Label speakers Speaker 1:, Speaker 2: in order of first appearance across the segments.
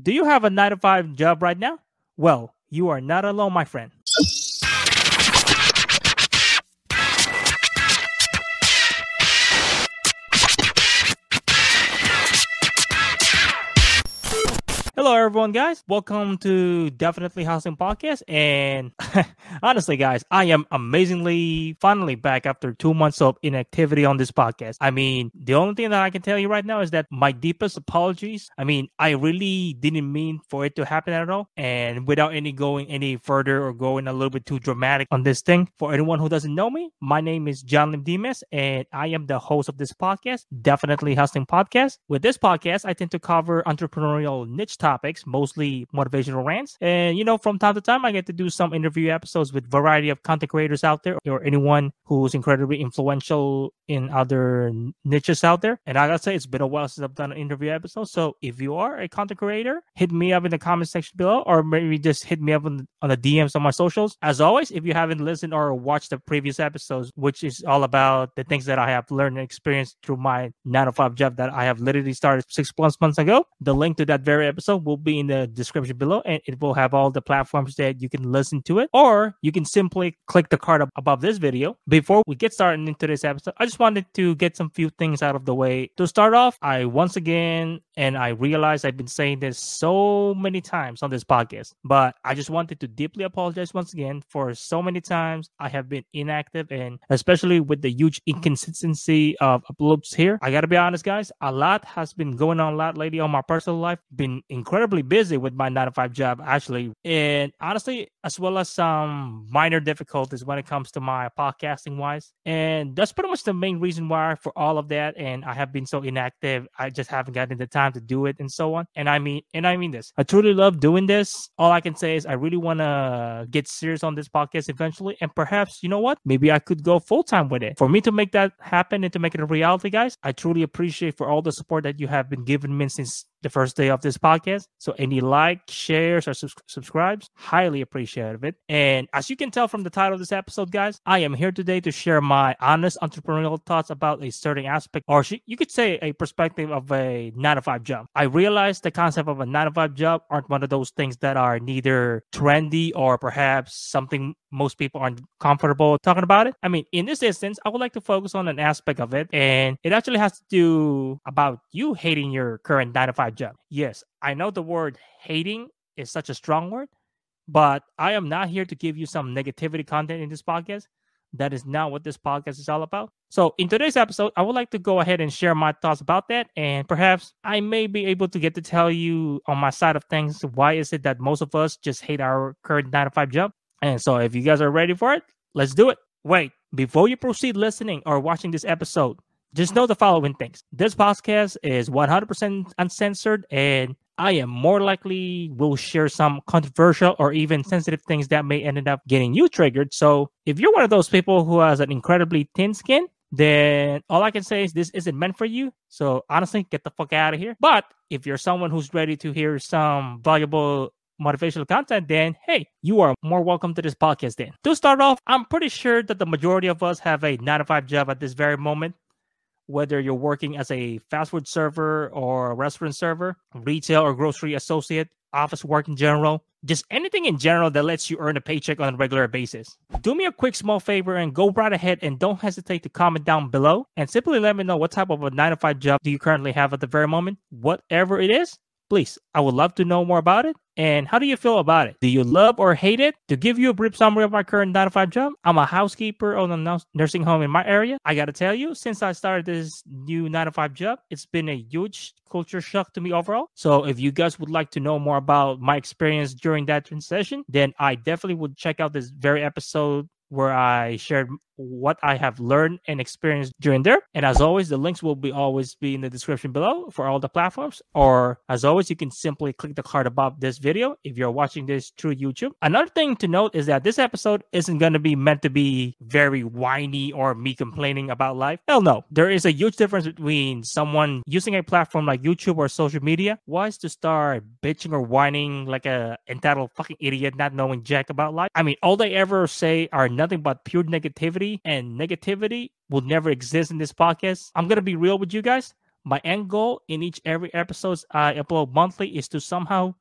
Speaker 1: Do you have a 9 to 5 job right now? Well, you are not alone, my friend. Hello, everyone, guys. Welcome to Definitely Hustling Podcast. And honestly, guys, I am amazingly finally back after two months of inactivity on this podcast. I mean, the only thing that I can tell you right now is that my deepest apologies. I mean, I really didn't mean for it to happen at all. And without any going any further or going a little bit too dramatic on this thing, for anyone who doesn't know me, my name is John Lim Dimas, and I am the host of this podcast, Definitely Hustling Podcast. With this podcast, I tend to cover entrepreneurial niche topics topics, mostly motivational rants. And, you know, from time to time, I get to do some interview episodes with variety of content creators out there or anyone who's incredibly influential in other niches out there. And I gotta say, it's been a while since I've done an interview episode. So if you are a content creator, hit me up in the comment section below, or maybe just hit me up on, on the DMs on my socials. As always, if you haven't listened or watched the previous episodes, which is all about the things that I have learned and experienced through my nine to five job that I have literally started six plus months ago, the link to that very episode will be in the description below and it will have all the platforms that you can listen to it. Or you can simply click the card above this video. Before we get started into this episode i just wanted to get some few things out of the way. To start off i once again and i realize i've been saying this so many times on this podcast but i just wanted to deeply apologize once again for so many times i have been inactive and especially with the huge inconsistency of uploads here. I gotta be honest guys a lot has been going on a lot lately on my personal life. Been incredibly busy with my nine to five job, actually. And honestly, as well as some minor difficulties when it comes to my podcasting wise. And that's pretty much the main reason why for all of that. And I have been so inactive. I just haven't gotten the time to do it and so on. And I mean, and I mean this. I truly love doing this. All I can say is I really want to get serious on this podcast eventually. And perhaps, you know what? Maybe I could go full time with it. For me to make that happen and to make it a reality, guys, I truly appreciate for all the support that you have been giving me since the first day of this podcast. So any like, shares, or subscribes, highly appreciative it. And as you can tell from the title of this episode, guys, I am here today to share my honest entrepreneurial thoughts about a certain aspect, or you could say a perspective of a nine to five job. I realize the concept of a nine to five job aren't one of those things that are neither trendy or perhaps something most people aren't comfortable talking about it. I mean, in this instance, I would like to focus on an aspect of it, and it actually has to do about you hating your current nine to five job. Yes, I know the word hating is such a strong word, but I am not here to give you some negativity content in this podcast. That is not what this podcast is all about. So, in today's episode, I would like to go ahead and share my thoughts about that. And perhaps I may be able to get to tell you on my side of things why is it that most of us just hate our current nine to five job. And so, if you guys are ready for it, let's do it. Wait, before you proceed listening or watching this episode, just know the following things. This podcast is 100% uncensored, and I am more likely will share some controversial or even sensitive things that may end up getting you triggered. So, if you're one of those people who has an incredibly thin skin, then all I can say is this isn't meant for you. So, honestly, get the fuck out of here. But if you're someone who's ready to hear some valuable motivational content, then hey, you are more welcome to this podcast. Then to start off, I'm pretty sure that the majority of us have a nine to five job at this very moment. Whether you're working as a fast food server or a restaurant server, retail or grocery associate, office work in general, just anything in general that lets you earn a paycheck on a regular basis. Do me a quick small favor and go right ahead and don't hesitate to comment down below and simply let me know what type of a 9 to 5 job do you currently have at the very moment. Whatever it is, please, I would love to know more about it and how do you feel about it? Do you love or hate it? To give you a brief summary of my current 9 to 5 job, I'm a housekeeper on a nursing home in my area. I gotta tell you, since I started this new 9 to 5 job, it's been a huge culture shock to me overall. So if you guys would like to know more about my experience during that transition, then I definitely would check out this very episode where I shared what I have learned and experienced during there. And as always, the links will be always be in the description below for all the platforms. Or as always, you can simply click the card above this video if you're watching this through YouTube. Another thing to note is that this episode isn't going to be meant to be very whiny or me complaining about life. Hell no. There is a huge difference between someone using a platform like YouTube or social media wise to start bitching or whining like a entitled fucking idiot not knowing jack about life. I mean, all they ever say are nothing but pure negativity and negativity will never exist in this podcast. I'm to be real with you guys. my end goal in each every episodes I upload monthly is to somehow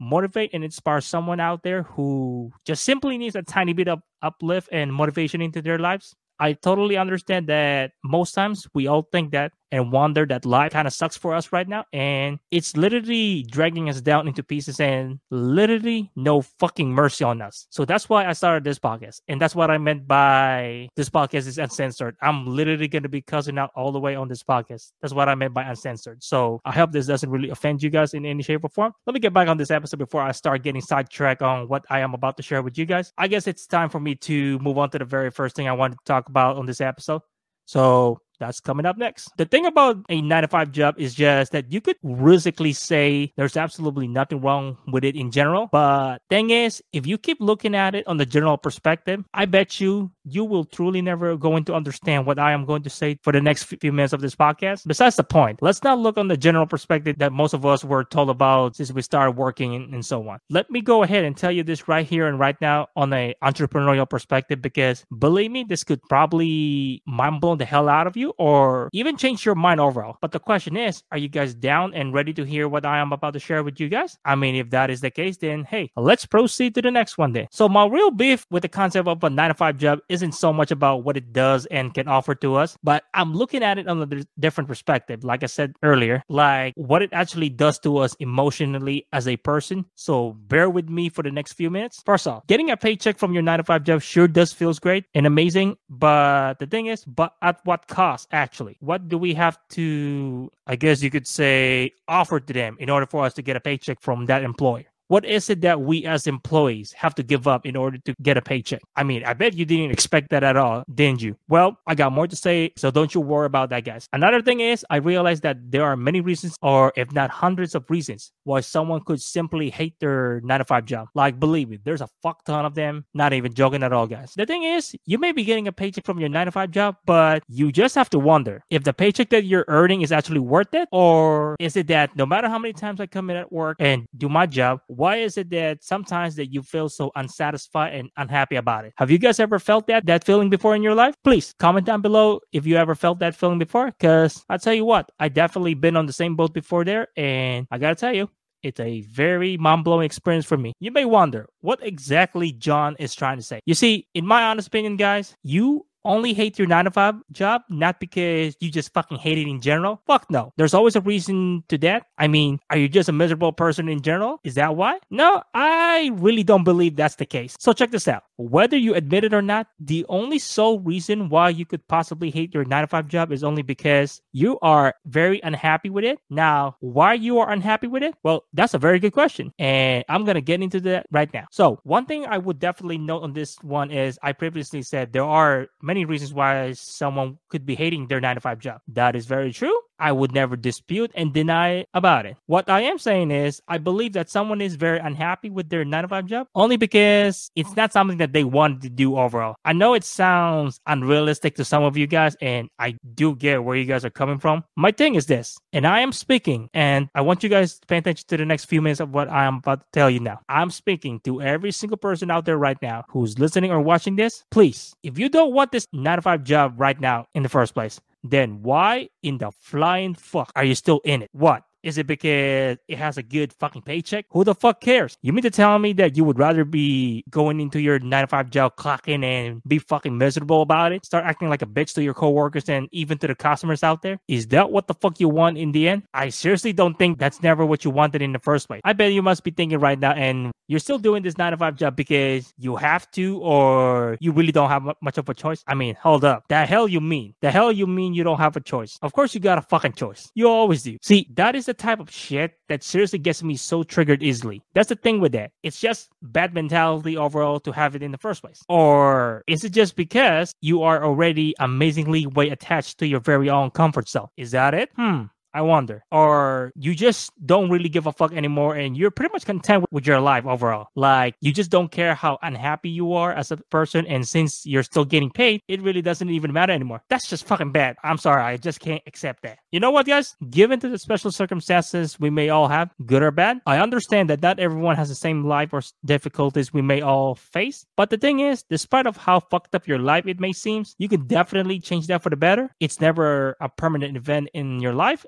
Speaker 1: motivate and inspire someone out there who just simply needs a tiny bit of uplift and motivation into their lives. I totally understand that most times we all think that and wonder that life kind of sucks for us right now. And it's literally dragging us down into pieces and literally no fucking mercy on us. So that's why I started this podcast. And that's what I meant by this podcast is uncensored. I'm literally going to be cussing out all the way on this podcast. That's what I meant by uncensored. So I hope this doesn't really offend you guys in any shape or form. Let me get back on this episode before I start getting sidetracked on what I am about to share with you guys. I guess it's time for me to move on to the very first thing I wanted to talk about on this episode. So that's coming up next. The thing about a nine to five job is just that you could realistically say there's absolutely nothing wrong with it in general. But thing is, if you keep looking at it on the general perspective, I bet you you will truly never going to understand what I am going to say for the next few minutes of this podcast. Besides the point, let's not look on the general perspective that most of us were told about since we started working and, so on. Let me go ahead and tell you this right here and right now on a entrepreneurial perspective because believe me, this could probably mind blow the hell out of you or even change your mind overall. But the question is, are you guys down and ready to hear what I am about to share with you guys? I mean, if that is the case, then hey, let's proceed to the next one then. So my real beef with the concept of a nine to five job isn't so much about what it does and can offer to us, but I'm looking at it on a different perspective. Like I said earlier, like what it actually does to us emotionally as a person. So bear with me for the next few minutes. First off, getting a paycheck from your nine to five job sure does feels great and amazing, but the thing is, but at what cost actually? What do we have to, I guess you could say, offer to them in order for us to get a paycheck from that employer? What is it that we as employees have to give up in order to get a paycheck? I mean, I bet you didn't expect that at all, didn't you? Well, I got more to say, so don't you worry about that, guys. Another thing is, I realized that there are many reasons, or if not hundreds of reasons, why someone could simply hate their nine to five job. Like, believe me, there's a fuck ton of them. Not even joking at all, guys. The thing is, you may be getting a paycheck from your nine to five job, but you just have to wonder if the paycheck that you're earning is actually worth it, or is it that no matter how many times I come in at work and do my job, why is it that sometimes that you feel so unsatisfied and unhappy about it? Have you guys ever felt that that feeling before in your life? Please comment down below if you ever felt that feeling before. Cause I'll tell you what, I definitely been on the same boat before there, and I gotta tell you, it's a very mind blowing experience for me. You may wonder what exactly John is trying to say. You see, in my honest opinion, guys, you only hate your nine to five job, not because you just fucking hate it in general. Fuck no. There's always a reason to that. I mean, are you just a miserable person in general? Is that why? No, I really don't believe that's the case. So check this out. Whether you admit it or not, the only sole reason why you could possibly hate your nine to five job is only because you are very unhappy with it. Now, why you are unhappy with it? Well, that's a very good question. And I'm going to get into that right now. So one thing I would definitely note on this one is I previously said there are many reasons why someone could be hating their nine to five job. That is very true. I would never dispute and deny about it. What I am saying is, I believe that someone is very unhappy with their nine to five job only because it's not something that they want to do overall. I know it sounds unrealistic to some of you guys, and I do get where you guys are coming from. My thing is this, and I am speaking, and I want you guys to pay attention to the next few minutes of what I am about to tell you now. I'm speaking to every single person out there right now who's listening or watching this. Please, if you don't want this nine to five job right now in the first place, then why in the flying fuck are you still in it? What? Is it because it has a good fucking paycheck? Who the fuck cares? You mean to tell me that you would rather be going into your 9 to 5 job, clocking and be fucking miserable about it? Start acting like a bitch to your coworkers and even to the customers out there? Is that what the fuck you want in the end? I seriously don't think that's never what you wanted in the first place. I bet you must be thinking right now, and you're still doing this 9 to 5 job because you have to or you really don't have much of a choice. I mean, hold up. The hell you mean? The hell you mean you don't have a choice? Of course you got a fucking choice. You always do. See, that is type of shit that seriously gets me so triggered easily. That's the thing with that. It's just bad mentality overall to have it in the first place. Or is it just because you are already amazingly way attached to your very own comfort zone? Is that it? Hmm. I wonder. Or you just don't really give a fuck anymore and you're pretty much content with your life overall. Like you just don't care how unhappy you are as a person. And since you're still getting paid, it really doesn't even matter anymore. That's just fucking bad. I'm sorry. I just can't accept that. You know what, guys? Given to the special circumstances we may all have, good or bad, I understand that not everyone has the same life or difficulties we may all face. But the thing is, despite of how fucked up your life it may seem, you can definitely change that for the better. It's never a permanent event in your life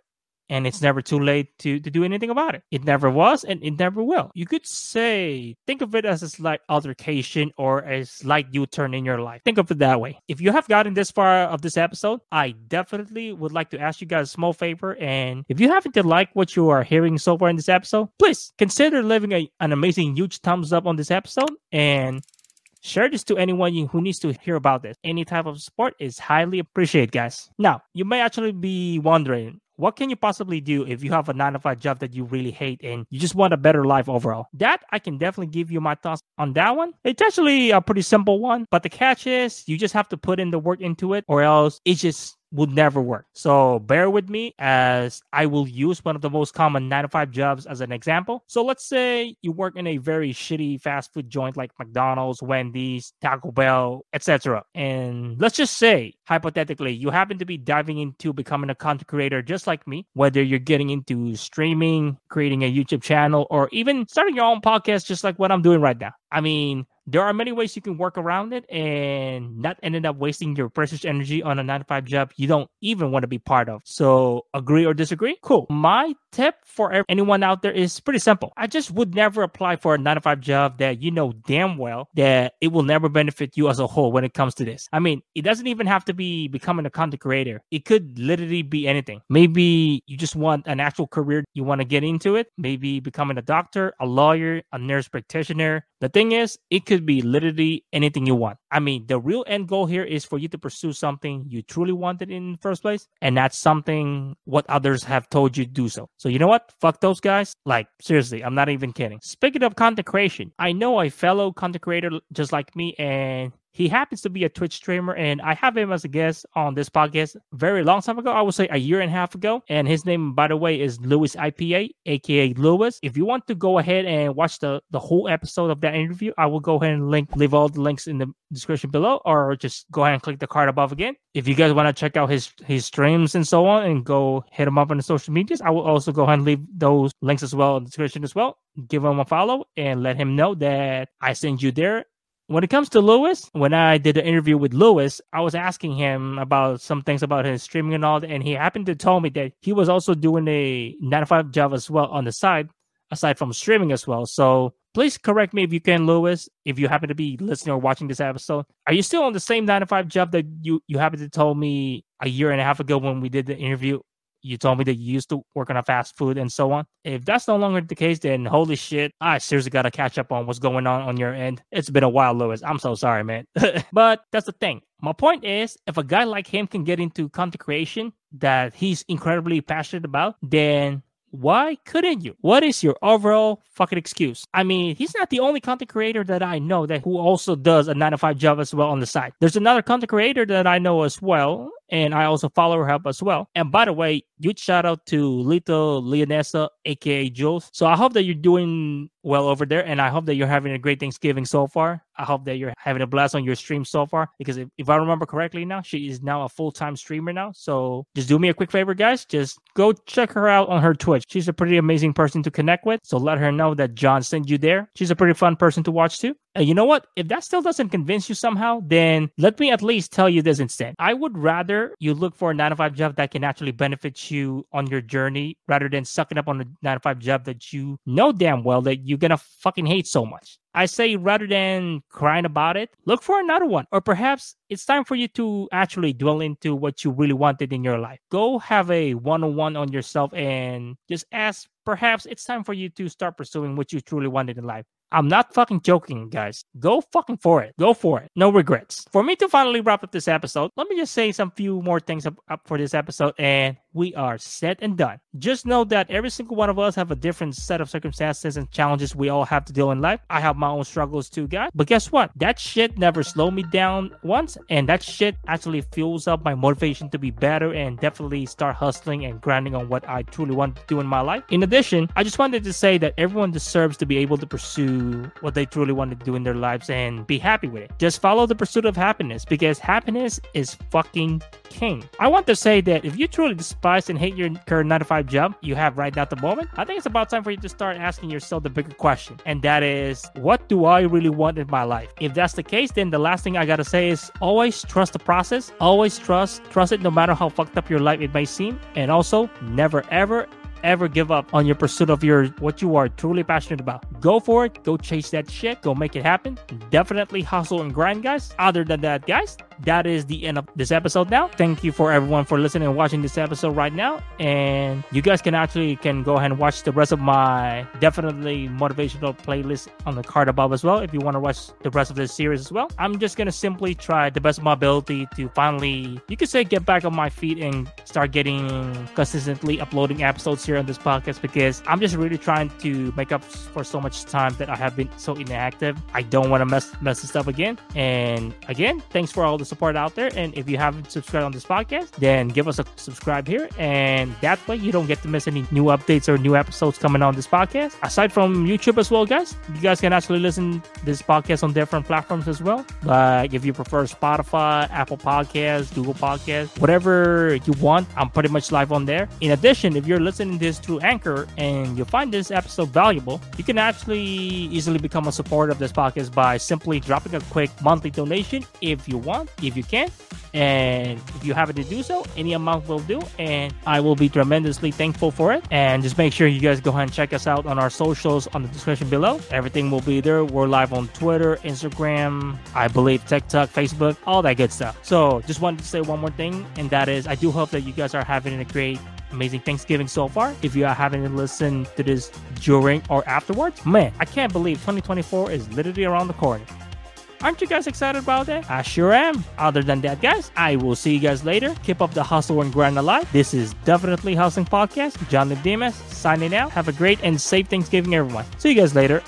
Speaker 1: and it's never too late to, to do anything about it. It never was and it never will. You could say, think of it as a slight altercation or a slight U turn in your life. Think of it that way. If you have gotten this far of this episode, I definitely would like to ask you guys a small favor. And if you happen to like what you are hearing so far in this episode, please consider leaving a, an amazing huge thumbs up on this episode and Share this to anyone who needs to hear about this. Any type of support is highly appreciated, guys. Now, you may actually be wondering, what can you possibly do if you have a nine to five job that you really hate and you just want a better life overall? That I can definitely give you my thoughts on that one. It's actually a pretty simple one, but the catch is you just have to put in the work into it, or else it just would never work. So bear with me as I will use one of the most common 9 to 5 jobs as an example. So let's say you work in a very shitty fast food joint like McDonald's, Wendy's, Taco Bell, etc. And let's just say hypothetically you happen to be diving into becoming a content creator just like me, whether you're getting into streaming, creating a YouTube channel or even starting your own podcast just like what I'm doing right now. I mean, there are many ways you can work around it and not ending up wasting your precious energy on a nine to five job you don't even want to be part of. So, agree or disagree? Cool. My tip for anyone out there is pretty simple. I just would never apply for a nine to five job that you know damn well that it will never benefit you as a whole when it comes to this. I mean, it doesn't even have to be becoming a content creator, it could literally be anything. Maybe you just want an actual career, you want to get into it, maybe becoming a doctor, a lawyer, a nurse practitioner. The thing is, it could could be literally anything you want. I mean, the real end goal here is for you to pursue something you truly wanted in the first place, and that's something what others have told you to do so. So you know what? Fuck those guys. Like seriously, I'm not even kidding. Speaking of content creation, I know a fellow content creator just like me, and he happens to be a Twitch streamer, and I have him as a guest on this podcast very long time ago. I would say a year and a half ago. And his name, by the way, is Louis IPA, aka Louis. If you want to go ahead and watch the the whole episode of that interview, I will go ahead and link leave all the links in the description below, or just go ahead and click the card above again. If you guys want to check out his his streams and so on, and go hit him up on the social medias, I will also go ahead and leave those links as well in the description as well. Give him a follow and let him know that I send you there when it comes to Lewis, when I did an interview with Lewis, I was asking him about some things about his streaming and all that, and he happened to tell me that he was also doing a nine to five job as well on the side, aside from streaming as well. So please correct me if you can, Lewis, if you happen to be listening or watching this episode. Are you still on the same nine to five job that you, you happened to tell me a year and a half ago when we did the interview? You told me that you used to work on a fast food and so on. If that's no longer the case, then holy shit, I seriously got to catch up on what's going on on your end. It's been a while, Louis. I'm so sorry, man. but that's the thing. My point is, if a guy like him can get into content creation that he's incredibly passionate about, then why couldn't you? What is your overall fucking excuse? I mean, he's not the only content creator that I know that who also does a 9 to 5 job as well on the side. There's another content creator that I know as well, and I also follow her up as well. And by the way, huge shout out to Little Leonessa, aka Jules. So I hope that you're doing well over there, and I hope that you're having a great Thanksgiving so far. I hope that you're having a blast on your stream so far. Because if, if I remember correctly now, she is now a full time streamer now. So just do me a quick favor, guys. Just go check her out on her Twitch. She's a pretty amazing person to connect with. So let her know that John sent you there. She's a pretty fun person to watch too. And you know what? If that still doesn't convince you somehow, then let me at least tell you this instead. I would rather you look for a nine to five job that can actually benefit you on your journey rather than sucking up on a nine to five job that you know damn well that you're gonna fucking hate so much. I say rather than crying about it, look for another one. Or perhaps it's time for you to actually dwell into what you really wanted in your life. Go have a one on one on yourself and just ask, perhaps it's time for you to start pursuing what you truly wanted in life. I'm not fucking joking, guys. Go fucking for it. Go for it. No regrets. For me to finally wrap up this episode, let me just say some few more things up, up for this episode and we are set and done. Just know that every single one of us have a different set of circumstances and challenges we all have to deal in life. I have my own struggles too, guys. But guess what? That shit never slowed me down once, and that shit actually fuels up my motivation to be better and definitely start hustling and grinding on what I truly want to do in my life. In addition, I just wanted to say that everyone deserves to be able to pursue what they truly want to do in their lives and be happy with it. Just follow the pursuit of happiness because happiness is fucking king. I want to say that if you truly and hate your current 9 to 5 job you have right now at the moment, I think it's about time for you to start asking yourself the bigger question. And that is, what do I really want in my life? If that's the case, then the last thing I gotta say is always trust the process. Always trust, trust it no matter how fucked up your life it may seem. And also, never ever ever give up on your pursuit of your what you are truly passionate about. Go for it. Go chase that shit. Go make it happen. Definitely hustle and grind, guys. Other than that, guys, that is the end of this episode now. Thank you for everyone for listening and watching this episode right now. And you guys can actually can go ahead and watch the rest of my definitely motivational playlist on the card above as well if you want to watch the rest of this series as well. I'm just gonna simply try the best of my ability to finally you could say get back on my feet and start getting consistently uploading episodes here on this podcast because I'm just really trying to make up for so much time that I have been so inactive. I don't want to mess mess this up again. And again, thanks for all the support out there. And if you haven't subscribed on this podcast, then give us a subscribe here. And that way you don't get to miss any new updates or new episodes coming on this podcast. Aside from YouTube as well, guys, you guys can actually listen this podcast on different platforms as well. Like if you prefer Spotify, Apple Podcasts, Google Podcasts, whatever you want, I'm pretty much live on there. In addition, if you're listening this through Anchor and you find this episode valuable, you can actually easily become a supporter of this podcast by simply dropping a quick monthly donation if you want, if you can. And if you happen to do so, any amount will do. And I will be tremendously thankful for it. And just make sure you guys go ahead and check us out on our socials on the description below. Everything will be there. We're live on Twitter, Instagram, I believe TikTok, Facebook, all that good stuff. So just wanted to say one more thing, and that is I do hope that you guys are having a great amazing Thanksgiving so far. If you are having to listen to this during or afterwards, man, I can't believe 2024 is literally around the corner. Aren't you guys excited about that? I sure am. Other than that, guys, I will see you guys later. Keep up the hustle and grind alive. This is definitely Hustling Podcast. John the Dimas signing out. Have a great and safe Thanksgiving, everyone. See you guys later.